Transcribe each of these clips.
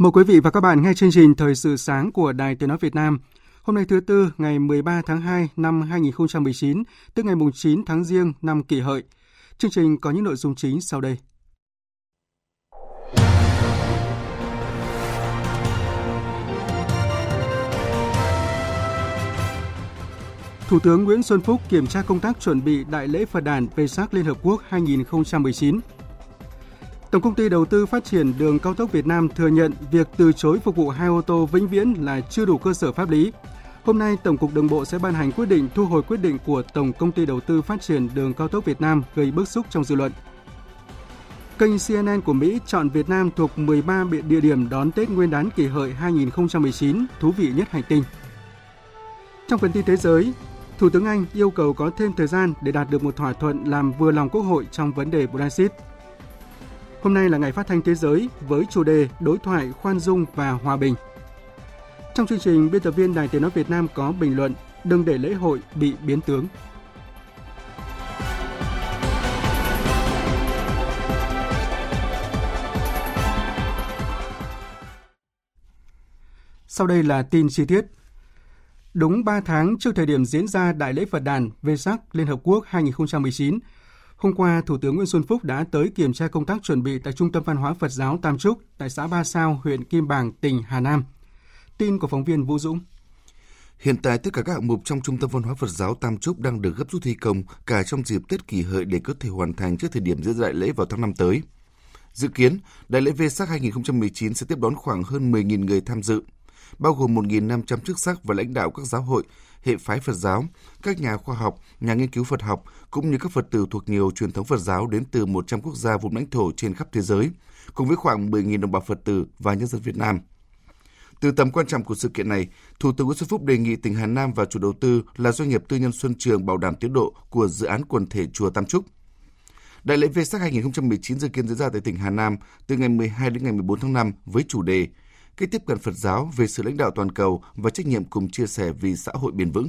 Mời quý vị và các bạn nghe chương trình Thời sự sáng của Đài Tiếng Nói Việt Nam. Hôm nay thứ Tư, ngày 13 tháng 2 năm 2019, tức ngày 9 tháng Giêng năm kỷ hợi. Chương trình có những nội dung chính sau đây. Thủ tướng Nguyễn Xuân Phúc kiểm tra công tác chuẩn bị Đại lễ Phật đàn Vesak Liên Hợp Quốc 2019. Tổng công ty đầu tư phát triển đường cao tốc Việt Nam thừa nhận việc từ chối phục vụ hai ô tô vĩnh viễn là chưa đủ cơ sở pháp lý. Hôm nay, Tổng cục Đường bộ sẽ ban hành quyết định thu hồi quyết định của Tổng công ty đầu tư phát triển đường cao tốc Việt Nam gây bức xúc trong dư luận. Kênh CNN của Mỹ chọn Việt Nam thuộc 13 địa điểm đón Tết Nguyên đán kỷ hợi 2019 thú vị nhất hành tinh. Trong phần tin thế giới, Thủ tướng Anh yêu cầu có thêm thời gian để đạt được một thỏa thuận làm vừa lòng Quốc hội trong vấn đề Brexit. Hôm nay là ngày phát thanh thế giới với chủ đề Đối thoại khoan dung và hòa bình. Trong chương trình, biên tập viên Đài Tiếng Nói Việt Nam có bình luận Đừng để lễ hội bị biến tướng. Sau đây là tin chi tiết. Đúng 3 tháng trước thời điểm diễn ra Đại lễ Phật đàn Vesak Liên Hợp Quốc 2019, Hôm qua, Thủ tướng Nguyễn Xuân Phúc đã tới kiểm tra công tác chuẩn bị tại Trung tâm Văn hóa Phật giáo Tam Trúc tại xã Ba Sao, huyện Kim Bảng, tỉnh Hà Nam. Tin của phóng viên Vũ Dũng. Hiện tại, tất cả các hạng mục trong Trung tâm Văn hóa Phật giáo Tam Trúc đang được gấp rút thi công cả trong dịp Tết kỷ hợi để có thể hoàn thành trước thời điểm diễn đại lễ vào tháng năm tới. Dự kiến, Đại lễ Vê Sắc 2019 sẽ tiếp đón khoảng hơn 10.000 người tham dự, bao gồm 1.500 chức sắc và lãnh đạo các giáo hội, hệ phái Phật giáo, các nhà khoa học, nhà nghiên cứu Phật học cũng như các Phật tử thuộc nhiều truyền thống Phật giáo đến từ 100 quốc gia vùng lãnh thổ trên khắp thế giới, cùng với khoảng 10.000 đồng bào Phật tử và nhân dân Việt Nam. Từ tầm quan trọng của sự kiện này, Thủ tướng Nguyễn Xuân Phúc đề nghị tỉnh Hà Nam và chủ đầu tư là doanh nghiệp tư nhân Xuân Trường bảo đảm tiến độ của dự án quần thể chùa Tam Trúc. Đại lễ Vê Sắc 2019 dự kiến diễn ra tại tỉnh Hà Nam từ ngày 12 đến ngày 14 tháng 5 với chủ đề cách tiếp cận Phật giáo về sự lãnh đạo toàn cầu và trách nhiệm cùng chia sẻ vì xã hội bền vững.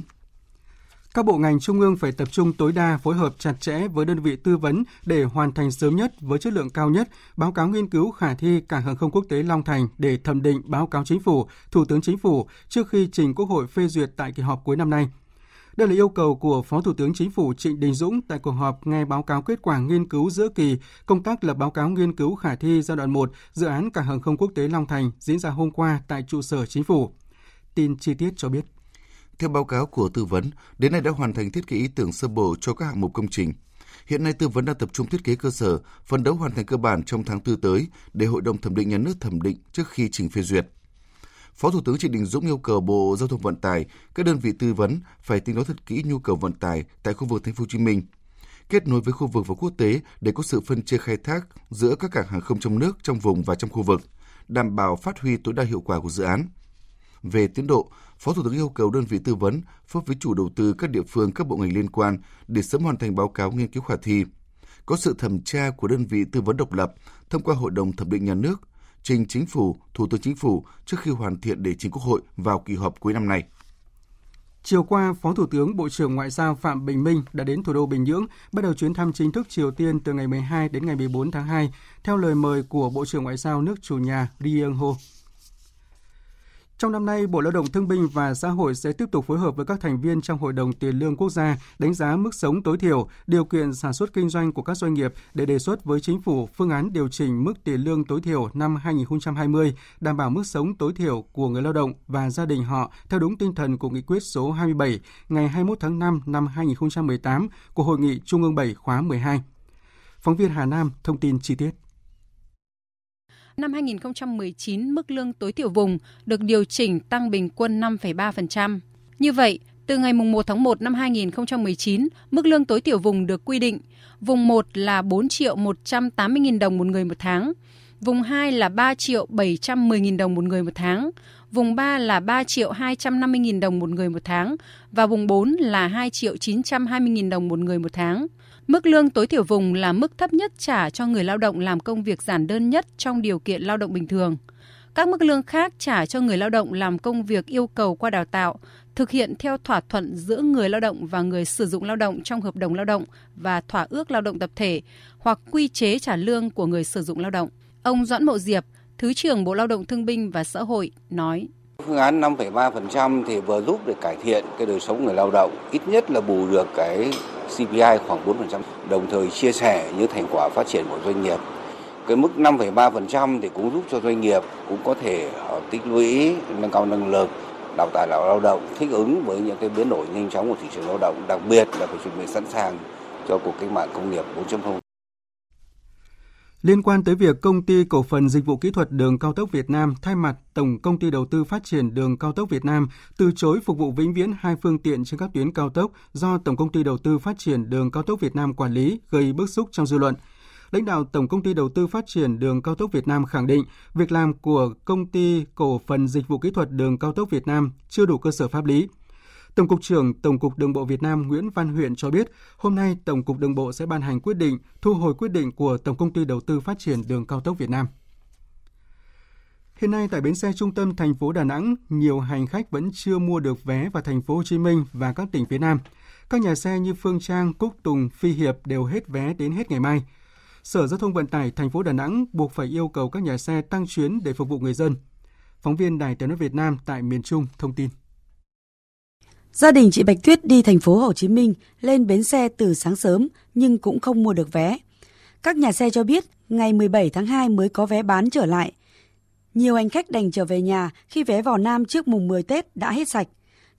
Các bộ ngành trung ương phải tập trung tối đa phối hợp chặt chẽ với đơn vị tư vấn để hoàn thành sớm nhất với chất lượng cao nhất báo cáo nghiên cứu khả thi cảng hàng không quốc tế Long Thành để thẩm định báo cáo chính phủ, Thủ tướng Chính phủ trước khi trình Quốc hội phê duyệt tại kỳ họp cuối năm nay. Đây là yêu cầu của Phó Thủ tướng Chính phủ Trịnh Đình Dũng tại cuộc họp nghe báo cáo kết quả nghiên cứu giữa kỳ công tác lập báo cáo nghiên cứu khả thi giai đoạn 1 dự án cảng hàng không quốc tế Long Thành diễn ra hôm qua tại trụ sở Chính phủ. Tin chi tiết cho biết. Theo báo cáo của tư vấn, đến nay đã hoàn thành thiết kế ý tưởng sơ bộ cho các hạng mục công trình. Hiện nay tư vấn đang tập trung thiết kế cơ sở, phấn đấu hoàn thành cơ bản trong tháng tư tới để Hội đồng thẩm định nhà nước thẩm định trước khi trình phê duyệt. Phó Thủ tướng Trịnh Đình Dũng yêu cầu Bộ Giao thông Vận tải, các đơn vị tư vấn phải tính toán thật kỹ nhu cầu vận tải tại khu vực Thành phố Hồ Chí Minh, kết nối với khu vực và quốc tế để có sự phân chia khai thác giữa các cảng hàng không trong nước, trong vùng và trong khu vực, đảm bảo phát huy tối đa hiệu quả của dự án. Về tiến độ, Phó Thủ tướng yêu cầu đơn vị tư vấn phối với chủ đầu tư các địa phương các bộ ngành liên quan để sớm hoàn thành báo cáo nghiên cứu khả thi. Có sự thẩm tra của đơn vị tư vấn độc lập thông qua Hội đồng thẩm định nhà nước trình Chính phủ, Thủ tướng Chính phủ trước khi hoàn thiện để chính Quốc hội vào kỳ họp cuối năm nay. Chiều qua, Phó Thủ tướng Bộ trưởng Ngoại giao Phạm Bình Minh đã đến thủ đô Bình Nhưỡng, bắt đầu chuyến thăm chính thức Triều Tiên từ ngày 12 đến ngày 14 tháng 2, theo lời mời của Bộ trưởng Ngoại giao nước chủ nhà Ri Yong Ho. Trong năm nay, Bộ Lao động Thương binh và Xã hội sẽ tiếp tục phối hợp với các thành viên trong Hội đồng Tiền lương Quốc gia đánh giá mức sống tối thiểu, điều kiện sản xuất kinh doanh của các doanh nghiệp để đề xuất với chính phủ phương án điều chỉnh mức tiền lương tối thiểu năm 2020, đảm bảo mức sống tối thiểu của người lao động và gia đình họ theo đúng tinh thần của nghị quyết số 27 ngày 21 tháng 5 năm 2018 của Hội nghị Trung ương 7 khóa 12. Phóng viên Hà Nam thông tin chi tiết. Năm 2019, mức lương tối thiểu vùng được điều chỉnh tăng bình quân 5,3%. Như vậy, từ ngày 1 tháng 1 năm 2019, mức lương tối thiểu vùng được quy định. Vùng 1 là 4 triệu 180 nghìn đồng một người một tháng. Vùng 2 là 3 triệu 710 nghìn đồng một người một tháng. Vùng 3 là 3 triệu 250 nghìn đồng một người một tháng. Và vùng 4 là 2 triệu 920 nghìn đồng một người một tháng. Mức lương tối thiểu vùng là mức thấp nhất trả cho người lao động làm công việc giản đơn nhất trong điều kiện lao động bình thường. Các mức lương khác trả cho người lao động làm công việc yêu cầu qua đào tạo, thực hiện theo thỏa thuận giữa người lao động và người sử dụng lao động trong hợp đồng lao động và thỏa ước lao động tập thể hoặc quy chế trả lương của người sử dụng lao động. Ông Doãn Mậu Diệp, Thứ trưởng Bộ Lao động Thương binh và Xã hội nói. Phương án 5,3% thì vừa giúp để cải thiện cái đời sống người lao động, ít nhất là bù được cái CPI khoảng 4%, đồng thời chia sẻ những thành quả phát triển của doanh nghiệp. Cái mức 5,3% thì cũng giúp cho doanh nghiệp cũng có thể họ tích lũy, nâng cao năng lực, đào tạo lao động, thích ứng với những cái biến đổi nhanh chóng của thị trường lao động, đặc biệt là phải chuẩn bị sẵn sàng cho cuộc cách mạng công nghiệp 4.0. Liên quan tới việc công ty cổ phần dịch vụ kỹ thuật đường cao tốc Việt Nam thay mặt Tổng công ty đầu tư phát triển đường cao tốc Việt Nam từ chối phục vụ vĩnh viễn hai phương tiện trên các tuyến cao tốc do Tổng công ty đầu tư phát triển đường cao tốc Việt Nam quản lý gây bức xúc trong dư luận. Lãnh đạo Tổng công ty đầu tư phát triển đường cao tốc Việt Nam khẳng định việc làm của công ty cổ phần dịch vụ kỹ thuật đường cao tốc Việt Nam chưa đủ cơ sở pháp lý Tổng cục trưởng Tổng cục Đường bộ Việt Nam Nguyễn Văn Huyện cho biết, hôm nay Tổng cục Đường bộ sẽ ban hành quyết định thu hồi quyết định của Tổng công ty đầu tư phát triển đường cao tốc Việt Nam. Hiện nay tại bến xe trung tâm thành phố Đà Nẵng, nhiều hành khách vẫn chưa mua được vé vào thành phố Hồ Chí Minh và các tỉnh phía Nam. Các nhà xe như Phương Trang, Cúc Tùng, Phi Hiệp đều hết vé đến hết ngày mai. Sở Giao thông Vận tải thành phố Đà Nẵng buộc phải yêu cầu các nhà xe tăng chuyến để phục vụ người dân. Phóng viên Đài Tiếng nói Việt Nam tại miền Trung thông tin. Gia đình chị Bạch Tuyết đi thành phố Hồ Chí Minh lên bến xe từ sáng sớm, nhưng cũng không mua được vé. Các nhà xe cho biết, ngày 17 tháng 2 mới có vé bán trở lại. Nhiều hành khách đành trở về nhà khi vé vào Nam trước mùng 10 Tết đã hết sạch.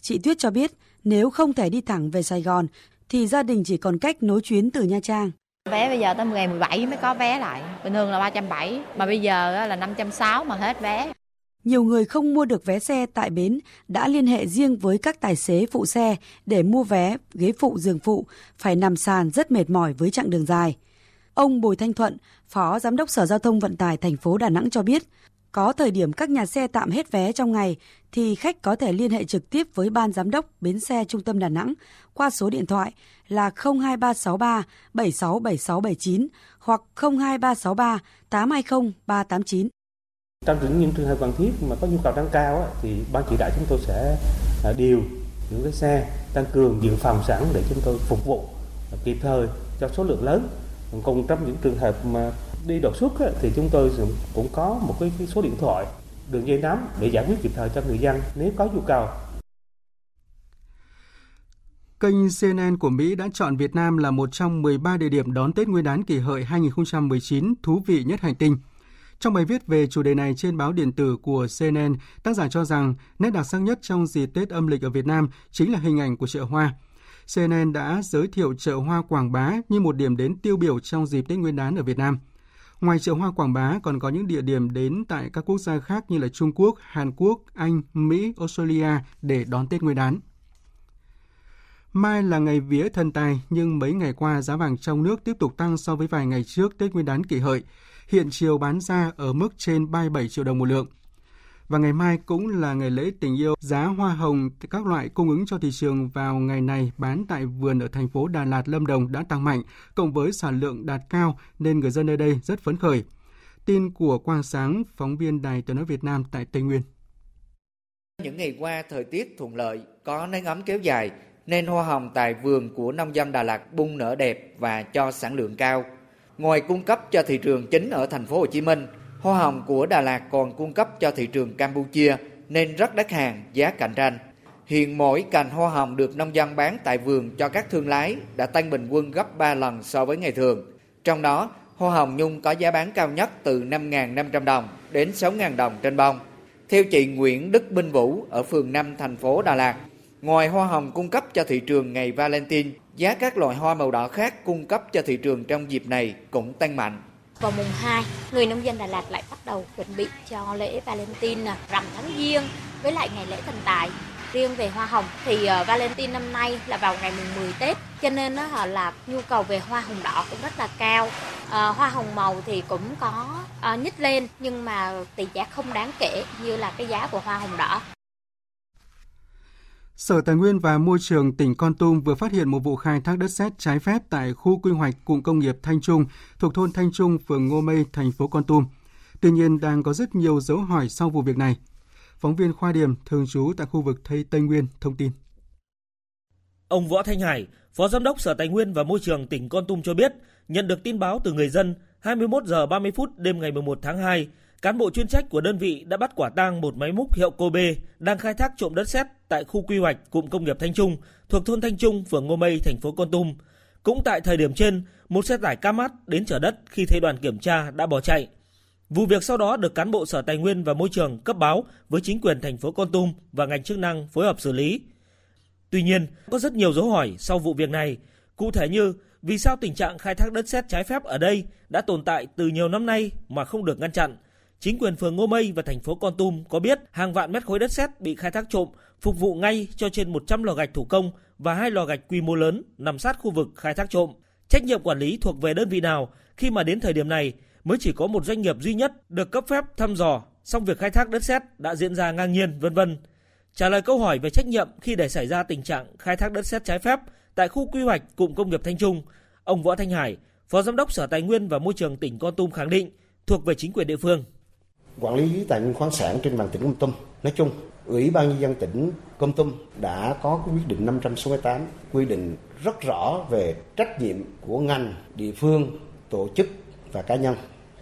Chị Tuyết cho biết, nếu không thể đi thẳng về Sài Gòn, thì gia đình chỉ còn cách nối chuyến từ Nha Trang. Vé bây giờ tới ngày 17 mới có vé lại. Bình thường là 370 mà bây giờ là 560 mà hết vé nhiều người không mua được vé xe tại bến đã liên hệ riêng với các tài xế phụ xe để mua vé ghế phụ giường phụ, phải nằm sàn rất mệt mỏi với chặng đường dài. Ông Bùi Thanh Thuận, Phó Giám đốc Sở Giao thông Vận tải thành phố Đà Nẵng cho biết, có thời điểm các nhà xe tạm hết vé trong ngày thì khách có thể liên hệ trực tiếp với Ban Giám đốc Bến xe Trung tâm Đà Nẵng qua số điện thoại là 02363 767679 hoặc 02363 820 389. Trong những trường hợp cần thiết mà có nhu cầu tăng cao thì ban chỉ đạo chúng tôi sẽ à, điều những cái xe tăng cường dự phòng sẵn để chúng tôi phục vụ kịp thời cho số lượng lớn. Còn trong những trường hợp mà đi đột xuất thì chúng tôi cũng có một cái, cái số điện thoại đường dây nóng để giải quyết kịp thời cho người dân nếu có nhu cầu. Kênh CNN của Mỹ đã chọn Việt Nam là một trong 13 địa điểm đón Tết Nguyên đán kỷ hợi 2019 thú vị nhất hành tinh – trong bài viết về chủ đề này trên báo điện tử của CNN, tác giả cho rằng nét đặc sắc nhất trong dịp Tết âm lịch ở Việt Nam chính là hình ảnh của chợ hoa. CNN đã giới thiệu chợ hoa Quảng Bá như một điểm đến tiêu biểu trong dịp Tết Nguyên đán ở Việt Nam. Ngoài chợ hoa Quảng Bá còn có những địa điểm đến tại các quốc gia khác như là Trung Quốc, Hàn Quốc, Anh, Mỹ, Australia để đón Tết Nguyên đán. Mai là ngày vía thần tài, nhưng mấy ngày qua giá vàng trong nước tiếp tục tăng so với vài ngày trước Tết Nguyên đán kỷ hợi hiện chiều bán ra ở mức trên 37 triệu đồng một lượng. Và ngày mai cũng là ngày lễ tình yêu, giá hoa hồng các loại cung ứng cho thị trường vào ngày này bán tại vườn ở thành phố Đà Lạt, Lâm Đồng đã tăng mạnh, cộng với sản lượng đạt cao nên người dân nơi đây rất phấn khởi. Tin của Quang Sáng, phóng viên Đài Tiếng nói Việt Nam tại Tây Nguyên. Những ngày qua thời tiết thuận lợi, có nắng ấm kéo dài nên hoa hồng tại vườn của nông dân Đà Lạt bung nở đẹp và cho sản lượng cao. Ngoài cung cấp cho thị trường chính ở thành phố Hồ Chí Minh, hoa hồng của Đà Lạt còn cung cấp cho thị trường Campuchia nên rất đắt hàng, giá cạnh tranh. Hiện mỗi cành hoa hồng được nông dân bán tại vườn cho các thương lái đã tăng bình quân gấp 3 lần so với ngày thường. Trong đó, hoa hồng nhung có giá bán cao nhất từ 5.500 đồng đến 6.000 đồng trên bông. Theo chị Nguyễn Đức Minh Vũ ở phường 5 thành phố Đà Lạt, ngoài hoa hồng cung cấp cho thị trường ngày Valentine, Giá các loại hoa màu đỏ khác cung cấp cho thị trường trong dịp này cũng tăng mạnh. Vào mùng 2, người nông dân Đà Lạt lại bắt đầu chuẩn bị cho lễ Valentine, à, rằm tháng Giêng với lại ngày lễ thần tài. Riêng về hoa hồng thì à, Valentine năm nay là vào ngày mùng 10 Tết cho nên đó là nhu cầu về hoa hồng đỏ cũng rất là cao. À, hoa hồng màu thì cũng có à, nhích lên nhưng mà tỷ giá không đáng kể như là cái giá của hoa hồng đỏ. Sở Tài nguyên và Môi trường tỉnh Con Tum vừa phát hiện một vụ khai thác đất sét trái phép tại khu quy hoạch cụm công nghiệp Thanh Trung thuộc thôn Thanh Trung, phường Ngô Mây, thành phố Con Tum. Tuy nhiên, đang có rất nhiều dấu hỏi sau vụ việc này. Phóng viên Khoa Điểm, thường trú tại khu vực Tây Tây Nguyên, thông tin. Ông Võ Thanh Hải, Phó Giám đốc Sở Tài nguyên và Môi trường tỉnh Con Tum cho biết, nhận được tin báo từ người dân 21 giờ 30 phút đêm ngày 11 tháng 2, cán bộ chuyên trách của đơn vị đã bắt quả tang một máy múc hiệu Kobe đang khai thác trộm đất sét tại khu quy hoạch cụm công nghiệp Thanh Trung thuộc thôn Thanh Trung, phường Ngô Mây, thành phố Con Tum. Cũng tại thời điểm trên, một xe tải Camat đến chở đất khi thấy đoàn kiểm tra đã bỏ chạy. Vụ việc sau đó được cán bộ Sở Tài nguyên và Môi trường cấp báo với chính quyền thành phố Con Tum và ngành chức năng phối hợp xử lý. Tuy nhiên, có rất nhiều dấu hỏi sau vụ việc này, cụ thể như vì sao tình trạng khai thác đất sét trái phép ở đây đã tồn tại từ nhiều năm nay mà không được ngăn chặn? Chính quyền phường Ngô Mây và thành phố Con Tum có biết hàng vạn mét khối đất sét bị khai thác trộm, phục vụ ngay cho trên 100 lò gạch thủ công và hai lò gạch quy mô lớn nằm sát khu vực khai thác trộm. Trách nhiệm quản lý thuộc về đơn vị nào khi mà đến thời điểm này mới chỉ có một doanh nghiệp duy nhất được cấp phép thăm dò, song việc khai thác đất sét đã diễn ra ngang nhiên, vân vân. Trả lời câu hỏi về trách nhiệm khi để xảy ra tình trạng khai thác đất sét trái phép tại khu quy hoạch cụm công nghiệp Thanh Trung, ông Võ Thanh Hải, Phó Giám đốc Sở Tài nguyên và Môi trường tỉnh Con Tum khẳng định thuộc về chính quyền địa phương. Quản lý tài nguyên khoáng sản trên bàn tỉnh Con Tum nói chung, Ủy ban nhân dân tỉnh Con Tum đã có quyết định 568 quy định rất rõ về trách nhiệm của ngành, địa phương, tổ chức và cá nhân.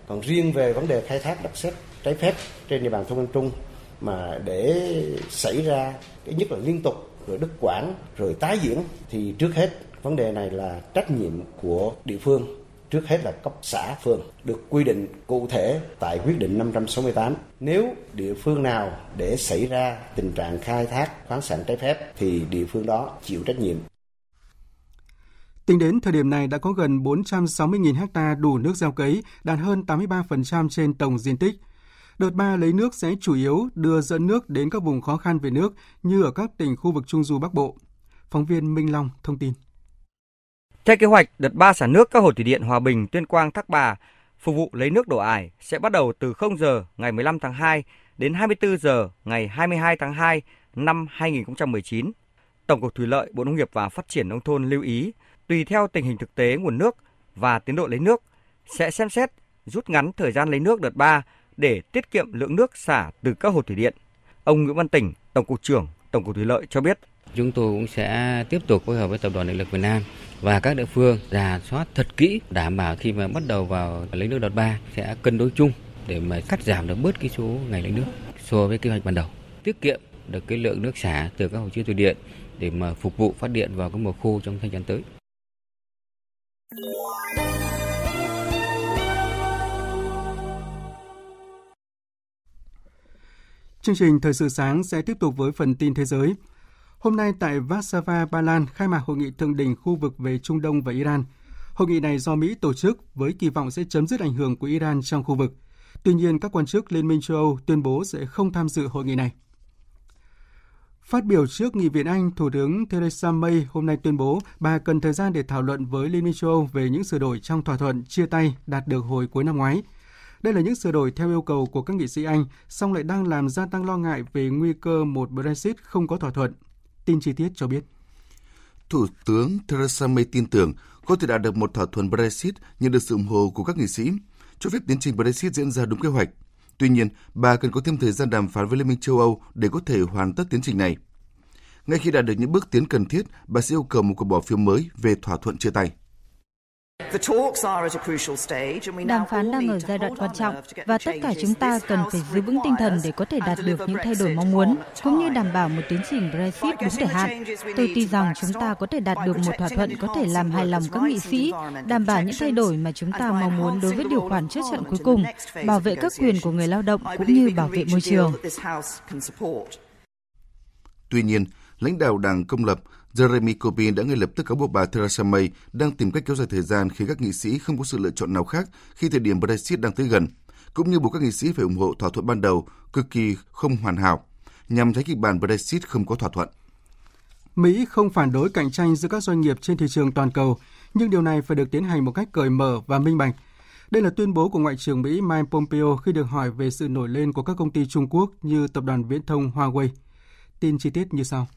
Còn riêng về vấn đề khai thác đặc sét trái phép trên địa bàn thôn An Trung mà để xảy ra cái nhất là liên tục rồi đứt quãng rồi tái diễn thì trước hết vấn đề này là trách nhiệm của địa phương trước hết là cấp xã phường được quy định cụ thể tại quyết định 568 nếu địa phương nào để xảy ra tình trạng khai thác khoáng sản trái phép thì địa phương đó chịu trách nhiệm Tính đến thời điểm này đã có gần 460.000 ha đủ nước gieo cấy, đạt hơn 83% trên tổng diện tích. Đợt 3 lấy nước sẽ chủ yếu đưa dẫn nước đến các vùng khó khăn về nước như ở các tỉnh khu vực Trung Du Bắc Bộ. Phóng viên Minh Long thông tin. Theo kế hoạch, đợt 3 xả nước các hồ thủy điện Hòa Bình, Tuyên Quang, Thác Bà phục vụ lấy nước đổ ải sẽ bắt đầu từ 0 giờ ngày 15 tháng 2 đến 24 giờ ngày 22 tháng 2 năm 2019. Tổng cục Thủy lợi, Bộ Nông nghiệp và Phát triển nông thôn lưu ý, tùy theo tình hình thực tế nguồn nước và tiến độ lấy nước sẽ xem xét rút ngắn thời gian lấy nước đợt 3 để tiết kiệm lượng nước xả từ các hồ thủy điện. Ông Nguyễn Văn Tỉnh, Tổng cục trưởng Tổng cục Thủy lợi cho biết. Chúng tôi cũng sẽ tiếp tục phối hợp với Tập đoàn Điện lực Việt Nam và các địa phương giả soát thật kỹ đảm bảo khi mà bắt đầu vào lấy nước đợt 3 sẽ cân đối chung để mà cắt giảm được bớt cái số ngày lấy nước so với kế hoạch ban đầu. Tiết kiệm được cái lượng nước xả từ các hồ chứa thủy điện để mà phục vụ phát điện vào cái mùa khô trong thời gian tới. Chương trình Thời sự sáng sẽ tiếp tục với phần tin thế giới. Hôm nay tại Warsaw, Ba Lan khai mạc hội nghị thượng đỉnh khu vực về Trung Đông và Iran. Hội nghị này do Mỹ tổ chức với kỳ vọng sẽ chấm dứt ảnh hưởng của Iran trong khu vực. Tuy nhiên, các quan chức Liên minh châu Âu tuyên bố sẽ không tham dự hội nghị này. Phát biểu trước Nghị viện Anh, Thủ tướng Theresa May hôm nay tuyên bố bà cần thời gian để thảo luận với Liên minh châu Âu về những sửa đổi trong thỏa thuận chia tay đạt được hồi cuối năm ngoái. Đây là những sửa đổi theo yêu cầu của các nghị sĩ Anh, song lại đang làm gia tăng lo ngại về nguy cơ một Brexit không có thỏa thuận. Tin chi tiết cho biết. Thủ tướng Theresa May tin tưởng có thể đạt được một thỏa thuận Brexit nhận được sự ủng hộ của các nghị sĩ, cho phép tiến trình Brexit diễn ra đúng kế hoạch. Tuy nhiên, bà cần có thêm thời gian đàm phán với Liên minh châu Âu để có thể hoàn tất tiến trình này. Ngay khi đạt được những bước tiến cần thiết, bà sẽ yêu cầu một cuộc bỏ phiếu mới về thỏa thuận chia tay. Đàm phán đang ở giai đoạn quan trọng và tất cả chúng ta cần phải giữ vững tinh thần để có thể đạt được những thay đổi mong muốn, cũng như đảm bảo một tiến trình Brexit đúng thời hạn. Tôi tin rằng chúng ta có thể đạt được một thỏa thuận có thể làm hài lòng các nghị sĩ, đảm bảo những thay đổi mà chúng ta mong muốn đối với điều khoản trước trận cuối cùng, bảo vệ các quyền của người lao động cũng như bảo vệ môi trường. Tuy nhiên, lãnh đạo Đảng Công lập Jeremy Corbyn đã ngay lập tức cáo buộc bà Theresa May đang tìm cách kéo dài thời gian khi các nghị sĩ không có sự lựa chọn nào khác khi thời điểm Brexit đang tới gần, cũng như buộc các nghị sĩ phải ủng hộ thỏa thuận ban đầu cực kỳ không hoàn hảo nhằm tránh kịch bản Brexit không có thỏa thuận. Mỹ không phản đối cạnh tranh giữa các doanh nghiệp trên thị trường toàn cầu, nhưng điều này phải được tiến hành một cách cởi mở và minh bạch. Đây là tuyên bố của Ngoại trưởng Mỹ Mike Pompeo khi được hỏi về sự nổi lên của các công ty Trung Quốc như tập đoàn viễn thông Huawei. Tin chi tiết như sau.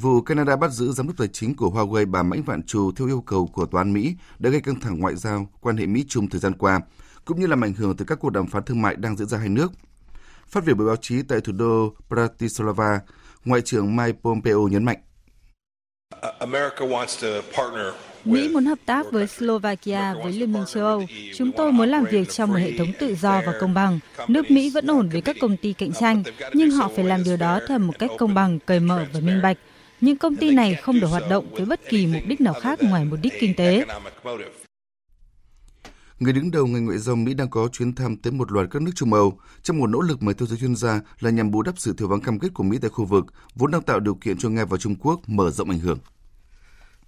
Vụ Canada bắt giữ giám đốc tài chính của Huawei bà Mãnh Vạn Trù theo yêu cầu của tòa án Mỹ đã gây căng thẳng ngoại giao quan hệ Mỹ-Trung thời gian qua, cũng như làm ảnh hưởng từ các cuộc đàm phán thương mại đang diễn ra hai nước. Phát biểu với báo chí tại thủ đô Bratislava, Ngoại trưởng Mike Pompeo nhấn mạnh. Mỹ muốn hợp tác với Slovakia, với Liên minh châu Âu. Chúng tôi muốn làm việc trong một hệ thống tự do và công bằng. Nước Mỹ vẫn ổn với các công ty cạnh tranh, nhưng họ phải làm điều đó theo một cách công bằng, cởi mở và minh bạch. Những công ty này không được hoạt động với bất kỳ mục đích nào khác ngoài mục đích kinh tế. Người đứng đầu ngành ngoại giao Mỹ đang có chuyến thăm tới một loạt các nước Trung Âu trong một nỗ lực mà theo giới chuyên gia là nhằm bù đắp sự thiếu vắng cam kết của Mỹ tại khu vực, vốn đang tạo điều kiện cho Nga và Trung Quốc mở rộng ảnh hưởng.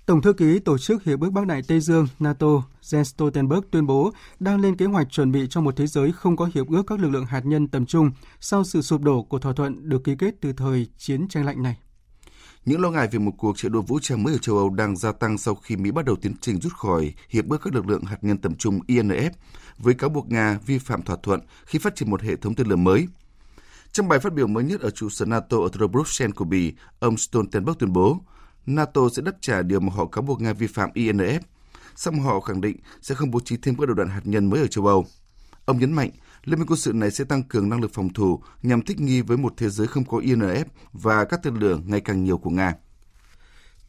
Tổng thư ký Tổ chức Hiệp ước Bắc Đại Tây Dương NATO Jens Stoltenberg tuyên bố đang lên kế hoạch chuẩn bị cho một thế giới không có hiệp ước các lực lượng hạt nhân tầm trung sau sự sụp đổ của thỏa thuận được ký kết từ thời chiến tranh lạnh này. Những lo ngại về một cuộc chạy đua vũ trang mới ở châu Âu đang gia tăng sau khi Mỹ bắt đầu tiến trình rút khỏi Hiệp ước các lực lượng hạt nhân tầm trung INF với cáo buộc Nga vi phạm thỏa thuận khi phát triển một hệ thống tên lửa mới. Trong bài phát biểu mới nhất ở trụ sở NATO ở thủ đô Bruxelles của Bỉ, ông Stoltenberg tuyên bố NATO sẽ đáp trả điều mà họ cáo buộc Nga vi phạm INF, song họ khẳng định sẽ không bố trí thêm các đầu đạn hạt nhân mới ở châu Âu. Ông nhấn mạnh, Liên minh quân sự này sẽ tăng cường năng lực phòng thủ nhằm thích nghi với một thế giới không có INF và các tên lửa ngày càng nhiều của Nga.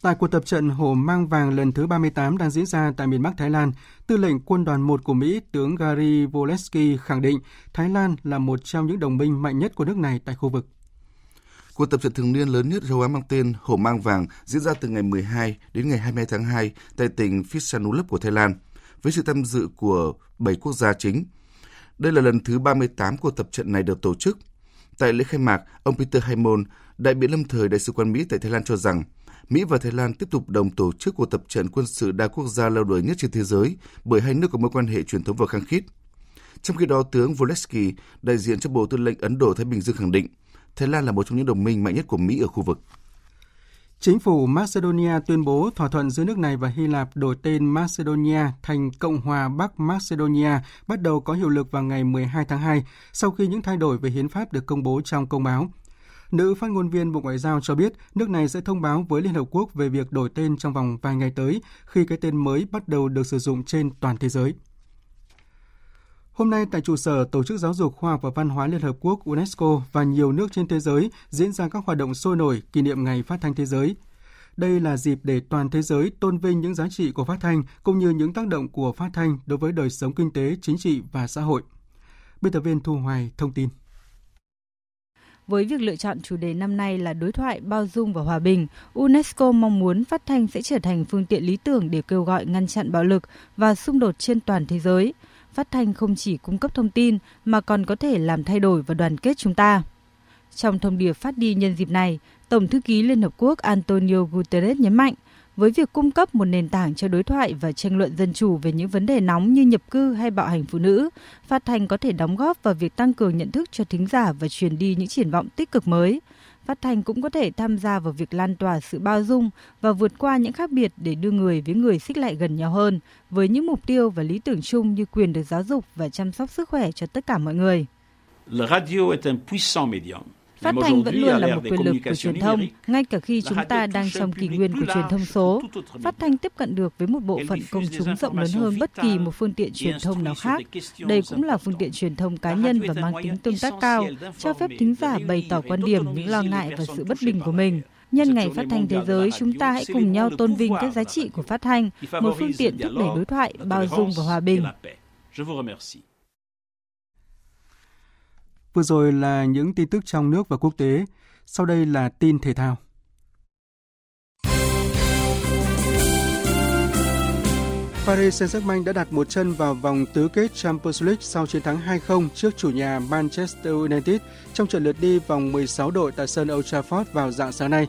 Tại cuộc tập trận Hổ Mang Vàng lần thứ 38 đang diễn ra tại miền Bắc Thái Lan, tư lệnh quân đoàn 1 của Mỹ, tướng Gary Volesky khẳng định Thái Lan là một trong những đồng minh mạnh nhất của nước này tại khu vực. Cuộc tập trận thường niên lớn nhất châu Á mang tên Hổ Mang Vàng diễn ra từ ngày 12 đến ngày 22 tháng 2 tại tỉnh Phitsanulok của Thái Lan, với sự tham dự của 7 quốc gia chính. Đây là lần thứ 38 cuộc tập trận này được tổ chức. Tại lễ khai mạc, ông Peter Haimon, đại biện lâm thời Đại sứ quán Mỹ tại Thái Lan cho rằng Mỹ và Thái Lan tiếp tục đồng tổ chức cuộc tập trận quân sự đa quốc gia lâu đời nhất trên thế giới bởi hai nước có mối quan hệ truyền thống và khăng khít. Trong khi đó, tướng Volesky, đại diện cho Bộ Tư lệnh Ấn Độ-Thái Bình Dương khẳng định Thái Lan là một trong những đồng minh mạnh nhất của Mỹ ở khu vực. Chính phủ Macedonia tuyên bố thỏa thuận giữa nước này và Hy Lạp đổi tên Macedonia thành Cộng hòa Bắc Macedonia bắt đầu có hiệu lực vào ngày 12 tháng 2 sau khi những thay đổi về hiến pháp được công bố trong công báo. Nữ phát ngôn viên Bộ Ngoại giao cho biết nước này sẽ thông báo với Liên Hợp Quốc về việc đổi tên trong vòng vài ngày tới khi cái tên mới bắt đầu được sử dụng trên toàn thế giới. Hôm nay tại trụ sở Tổ chức Giáo dục Khoa học và Văn hóa Liên Hợp Quốc UNESCO và nhiều nước trên thế giới diễn ra các hoạt động sôi nổi kỷ niệm Ngày Phát thanh Thế giới. Đây là dịp để toàn thế giới tôn vinh những giá trị của phát thanh cũng như những tác động của phát thanh đối với đời sống kinh tế, chính trị và xã hội. Biên tập viên Thu Hoài thông tin. Với việc lựa chọn chủ đề năm nay là đối thoại, bao dung và hòa bình, UNESCO mong muốn phát thanh sẽ trở thành phương tiện lý tưởng để kêu gọi ngăn chặn bạo lực và xung đột trên toàn thế giới – phát thanh không chỉ cung cấp thông tin mà còn có thể làm thay đổi và đoàn kết chúng ta. Trong thông điệp phát đi nhân dịp này, Tổng thư ký Liên Hợp Quốc Antonio Guterres nhấn mạnh, với việc cung cấp một nền tảng cho đối thoại và tranh luận dân chủ về những vấn đề nóng như nhập cư hay bạo hành phụ nữ, phát thanh có thể đóng góp vào việc tăng cường nhận thức cho thính giả và truyền đi những triển vọng tích cực mới, phát thanh cũng có thể tham gia vào việc lan tỏa sự bao dung và vượt qua những khác biệt để đưa người với người xích lại gần nhau hơn, với những mục tiêu và lý tưởng chung như quyền được giáo dục và chăm sóc sức khỏe cho tất cả mọi người. La radio est un puissant médium Phát thanh vẫn luôn là một quyền lực của truyền thông, ngay cả khi chúng ta đang trong kỷ nguyên của truyền thông số. Phát thanh tiếp cận được với một bộ phận công chúng rộng lớn hơn bất kỳ một phương tiện truyền thông nào khác. Đây cũng là phương tiện truyền thông cá nhân và mang tính tương tác cao, cho phép thính giả bày tỏ quan điểm, những lo ngại và sự bất bình của mình. Nhân ngày phát thanh thế giới, chúng ta hãy cùng nhau tôn vinh các giá trị của phát thanh, một phương tiện thúc đẩy đối thoại, bao dung và hòa bình. Vừa rồi là những tin tức trong nước và quốc tế. Sau đây là tin thể thao. Paris Saint-Germain đã đặt một chân vào vòng tứ kết Champions League sau chiến thắng 2-0 trước chủ nhà Manchester United trong trận lượt đi vòng 16 đội tại sân Old Trafford vào dạng sáng nay.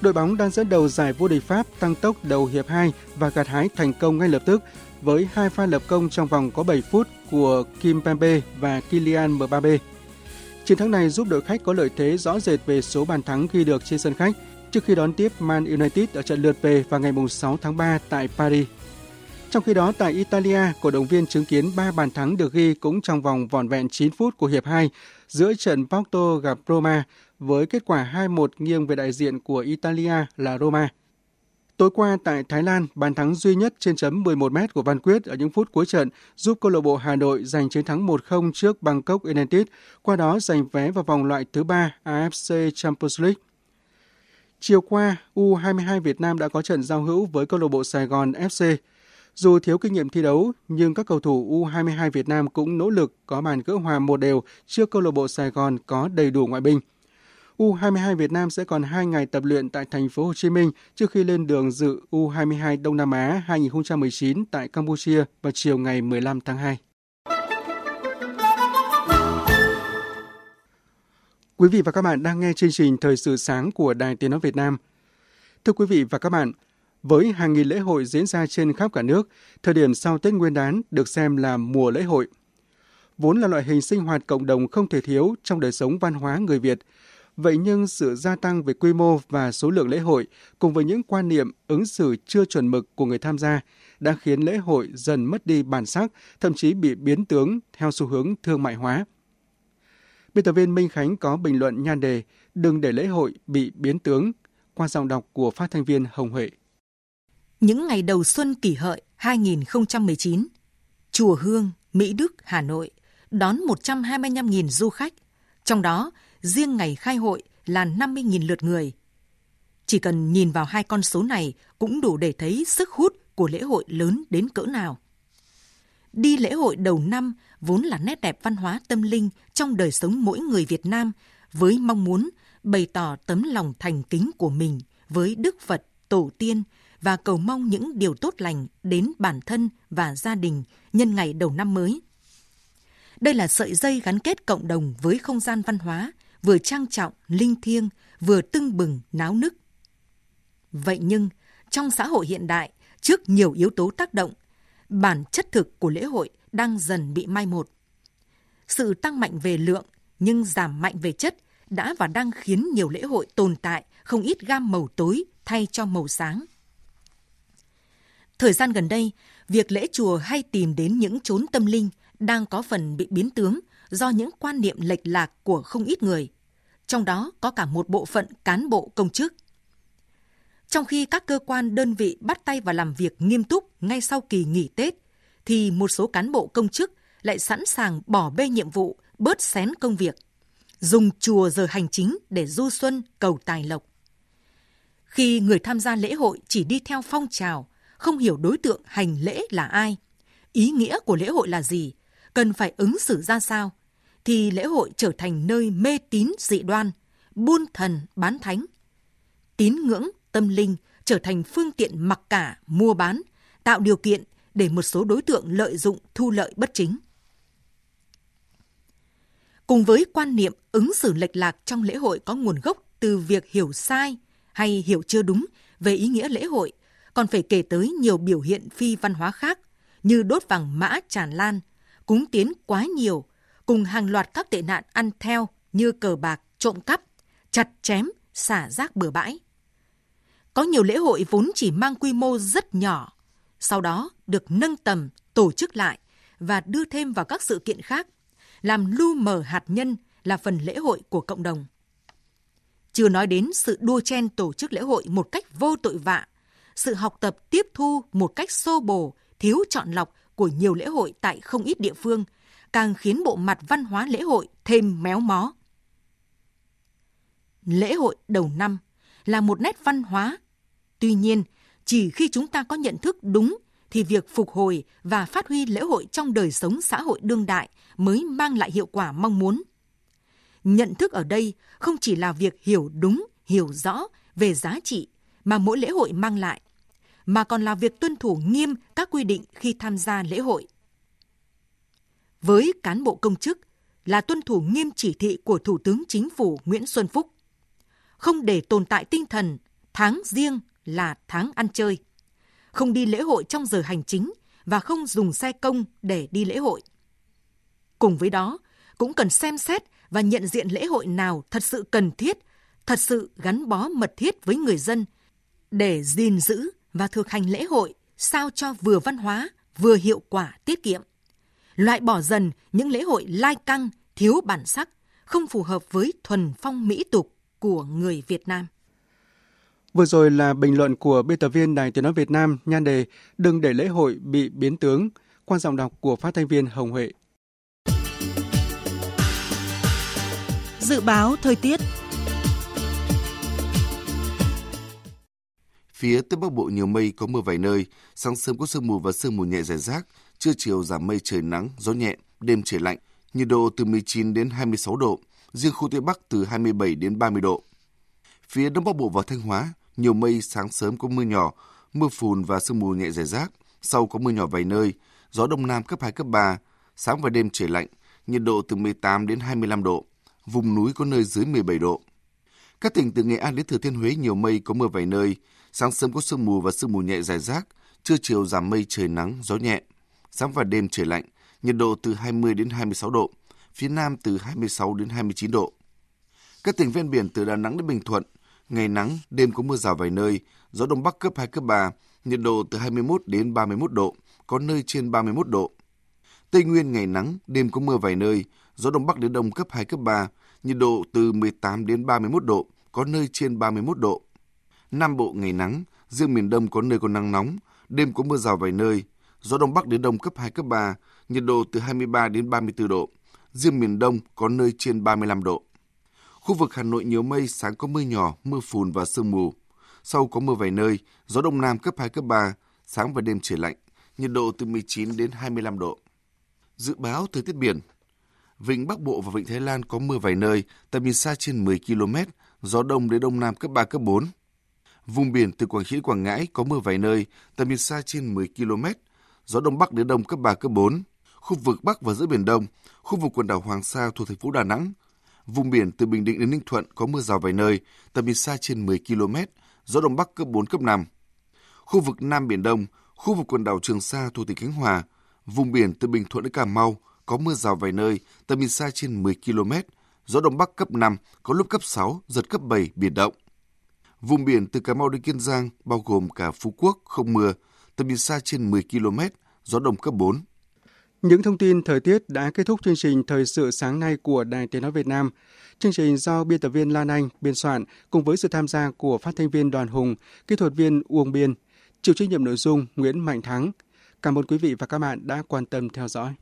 đội bóng đang dẫn đầu giải vô địch Pháp tăng tốc đầu hiệp 2 và gặt hái thành công ngay lập tức với hai pha lập công trong vòng có 7 phút của Kim Pembe và Kylian Mbappe. Chiến thắng này giúp đội khách có lợi thế rõ rệt về số bàn thắng ghi được trên sân khách trước khi đón tiếp Man United ở trận lượt về vào ngày 6 tháng 3 tại Paris. Trong khi đó, tại Italia, cổ động viên chứng kiến 3 bàn thắng được ghi cũng trong vòng vỏn vẹn 9 phút của hiệp 2 giữa trận Porto gặp Roma với kết quả 2-1 nghiêng về đại diện của Italia là Roma. Tối qua tại Thái Lan, bàn thắng duy nhất trên chấm 11 m của Văn Quyết ở những phút cuối trận giúp câu lạc bộ Hà Nội giành chiến thắng 1-0 trước Bangkok United, qua đó giành vé vào vòng loại thứ ba AFC Champions League. Chiều qua, U22 Việt Nam đã có trận giao hữu với câu lạc bộ Sài Gòn FC. Dù thiếu kinh nghiệm thi đấu, nhưng các cầu thủ U22 Việt Nam cũng nỗ lực có bàn gỡ hòa một đều trước câu lạc bộ Sài Gòn có đầy đủ ngoại binh. U22 Việt Nam sẽ còn 2 ngày tập luyện tại thành phố Hồ Chí Minh trước khi lên đường dự U22 Đông Nam Á 2019 tại Campuchia vào chiều ngày 15 tháng 2. Quý vị và các bạn đang nghe chương trình Thời sự sáng của Đài Tiếng Nói Việt Nam. Thưa quý vị và các bạn, với hàng nghìn lễ hội diễn ra trên khắp cả nước, thời điểm sau Tết Nguyên đán được xem là mùa lễ hội. Vốn là loại hình sinh hoạt cộng đồng không thể thiếu trong đời sống văn hóa người Việt, Vậy nhưng sự gia tăng về quy mô và số lượng lễ hội cùng với những quan niệm ứng xử chưa chuẩn mực của người tham gia đã khiến lễ hội dần mất đi bản sắc, thậm chí bị biến tướng theo xu hướng thương mại hóa. Biên tập viên Minh Khánh có bình luận nhan đề Đừng để lễ hội bị biến tướng qua giọng đọc của phát thanh viên Hồng Huệ. Những ngày đầu xuân kỷ hợi 2019, Chùa Hương, Mỹ Đức, Hà Nội đón 125.000 du khách, trong đó riêng ngày khai hội là 50.000 lượt người. Chỉ cần nhìn vào hai con số này cũng đủ để thấy sức hút của lễ hội lớn đến cỡ nào. Đi lễ hội đầu năm vốn là nét đẹp văn hóa tâm linh trong đời sống mỗi người Việt Nam với mong muốn bày tỏ tấm lòng thành kính của mình với Đức Phật, Tổ tiên và cầu mong những điều tốt lành đến bản thân và gia đình nhân ngày đầu năm mới. Đây là sợi dây gắn kết cộng đồng với không gian văn hóa vừa trang trọng, linh thiêng, vừa tưng bừng, náo nức. Vậy nhưng, trong xã hội hiện đại, trước nhiều yếu tố tác động, bản chất thực của lễ hội đang dần bị mai một. Sự tăng mạnh về lượng nhưng giảm mạnh về chất đã và đang khiến nhiều lễ hội tồn tại không ít gam màu tối thay cho màu sáng. Thời gian gần đây, việc lễ chùa hay tìm đến những chốn tâm linh đang có phần bị biến tướng do những quan niệm lệch lạc của không ít người trong đó có cả một bộ phận cán bộ công chức. Trong khi các cơ quan đơn vị bắt tay vào làm việc nghiêm túc ngay sau kỳ nghỉ Tết, thì một số cán bộ công chức lại sẵn sàng bỏ bê nhiệm vụ, bớt xén công việc, dùng chùa giờ hành chính để du xuân cầu tài lộc. Khi người tham gia lễ hội chỉ đi theo phong trào, không hiểu đối tượng hành lễ là ai, ý nghĩa của lễ hội là gì, cần phải ứng xử ra sao, thì lễ hội trở thành nơi mê tín dị đoan, buôn thần bán thánh. Tín ngưỡng, tâm linh trở thành phương tiện mặc cả, mua bán, tạo điều kiện để một số đối tượng lợi dụng thu lợi bất chính. Cùng với quan niệm ứng xử lệch lạc trong lễ hội có nguồn gốc từ việc hiểu sai hay hiểu chưa đúng về ý nghĩa lễ hội, còn phải kể tới nhiều biểu hiện phi văn hóa khác như đốt vàng mã tràn lan, cúng tiến quá nhiều cùng hàng loạt các tệ nạn ăn theo như cờ bạc, trộm cắp, chặt chém, xả rác bừa bãi. Có nhiều lễ hội vốn chỉ mang quy mô rất nhỏ, sau đó được nâng tầm, tổ chức lại và đưa thêm vào các sự kiện khác, làm lu mờ hạt nhân là phần lễ hội của cộng đồng. Chưa nói đến sự đua chen tổ chức lễ hội một cách vô tội vạ, sự học tập tiếp thu một cách xô bồ, thiếu chọn lọc của nhiều lễ hội tại không ít địa phương – càng khiến bộ mặt văn hóa lễ hội thêm méo mó. Lễ hội đầu năm là một nét văn hóa. Tuy nhiên, chỉ khi chúng ta có nhận thức đúng thì việc phục hồi và phát huy lễ hội trong đời sống xã hội đương đại mới mang lại hiệu quả mong muốn. Nhận thức ở đây không chỉ là việc hiểu đúng, hiểu rõ về giá trị mà mỗi lễ hội mang lại, mà còn là việc tuân thủ nghiêm các quy định khi tham gia lễ hội với cán bộ công chức là tuân thủ nghiêm chỉ thị của Thủ tướng Chính phủ Nguyễn Xuân Phúc. Không để tồn tại tinh thần tháng riêng là tháng ăn chơi. Không đi lễ hội trong giờ hành chính và không dùng xe công để đi lễ hội. Cùng với đó, cũng cần xem xét và nhận diện lễ hội nào thật sự cần thiết, thật sự gắn bó mật thiết với người dân để gìn giữ và thực hành lễ hội sao cho vừa văn hóa, vừa hiệu quả tiết kiệm. Loại bỏ dần những lễ hội lai căng, thiếu bản sắc, không phù hợp với thuần phong mỹ tục của người Việt Nam. Vừa rồi là bình luận của biên tập viên Đài Tiếng Nói Việt Nam nhan đề Đừng để lễ hội bị biến tướng, quan giọng đọc của phát thanh viên Hồng Huệ. Dự báo thời tiết Phía Tây Bắc Bộ nhiều mây có mưa vài nơi, sáng sớm có sương mù và sương mù nhẹ rải rác, trưa chiều giảm mây trời nắng, gió nhẹ, đêm trời lạnh, nhiệt độ từ 19 đến 26 độ, riêng khu Tây Bắc từ 27 đến 30 độ. Phía Đông Bắc Bộ và Thanh Hóa, nhiều mây sáng sớm có mưa nhỏ, mưa phùn và sương mù nhẹ rải rác, sau có mưa nhỏ vài nơi, gió Đông Nam cấp 2, cấp 3, sáng và đêm trời lạnh, nhiệt độ từ 18 đến 25 độ, vùng núi có nơi dưới 17 độ. Các tỉnh từ Nghệ An đến Thừa Thiên Huế nhiều mây có mưa vài nơi, sáng sớm có sương mù và sương mù nhẹ rải rác, trưa chiều giảm mây trời nắng, gió nhẹ, sáng và đêm trời lạnh, nhiệt độ từ 20 đến 26 độ, phía Nam từ 26 đến 29 độ. Các tỉnh ven biển từ Đà Nẵng đến Bình Thuận, ngày nắng, đêm có mưa rào vài nơi, gió đông bắc cấp 2, cấp 3, nhiệt độ từ 21 đến 31 độ, có nơi trên 31 độ. Tây Nguyên ngày nắng, đêm có mưa vài nơi, gió đông bắc đến đông cấp 2, cấp 3, nhiệt độ từ 18 đến 31 độ, có nơi trên 31 độ. Nam Bộ ngày nắng, riêng miền Đông có nơi có nắng nóng, đêm có mưa rào vài nơi, gió đông bắc đến đông cấp 2, cấp 3, nhiệt độ từ 23 đến 34 độ, riêng miền Đông có nơi trên 35 độ. Khu vực Hà Nội nhiều mây, sáng có mưa nhỏ, mưa phùn và sương mù. Sau có mưa vài nơi, gió đông nam cấp 2, cấp 3, sáng và đêm trời lạnh, nhiệt độ từ 19 đến 25 độ. Dự báo thời tiết biển Vịnh Bắc Bộ và Vịnh Thái Lan có mưa vài nơi, tầm nhìn xa trên 10 km, gió đông đến đông nam cấp 3, cấp 4. Vùng biển từ Quảng Trị Quảng Ngãi có mưa vài nơi, tầm nhìn xa trên 10 km, gió đông bắc đến đông cấp 3, cấp 4. Khu vực Bắc và giữa Biển Đông, khu vực quần đảo Hoàng Sa thuộc thành phố Đà Nẵng. Vùng biển từ Bình Định đến Ninh Thuận có mưa rào vài nơi, tầm nhìn xa trên 10 km, gió đông bắc cấp 4, cấp 5. Khu vực Nam Biển Đông, khu vực quần đảo Trường Sa thuộc tỉnh Khánh Hòa, vùng biển từ Bình Thuận đến Cà Mau có mưa rào vài nơi, tầm nhìn xa trên 10 km, gió đông bắc cấp 5, có lúc cấp 6, giật cấp 7, biển động. Vùng biển từ Cà Mau đến Kiên Giang, bao gồm cả Phú Quốc, không mưa, tầm nhìn xa trên 10 km, gió đông cấp 4. Những thông tin thời tiết đã kết thúc chương trình Thời sự sáng nay của Đài Tiếng Nói Việt Nam. Chương trình do biên tập viên Lan Anh biên soạn cùng với sự tham gia của phát thanh viên Đoàn Hùng, kỹ thuật viên Uông Biên, chịu trách nhiệm nội dung Nguyễn Mạnh Thắng. Cảm ơn quý vị và các bạn đã quan tâm theo dõi.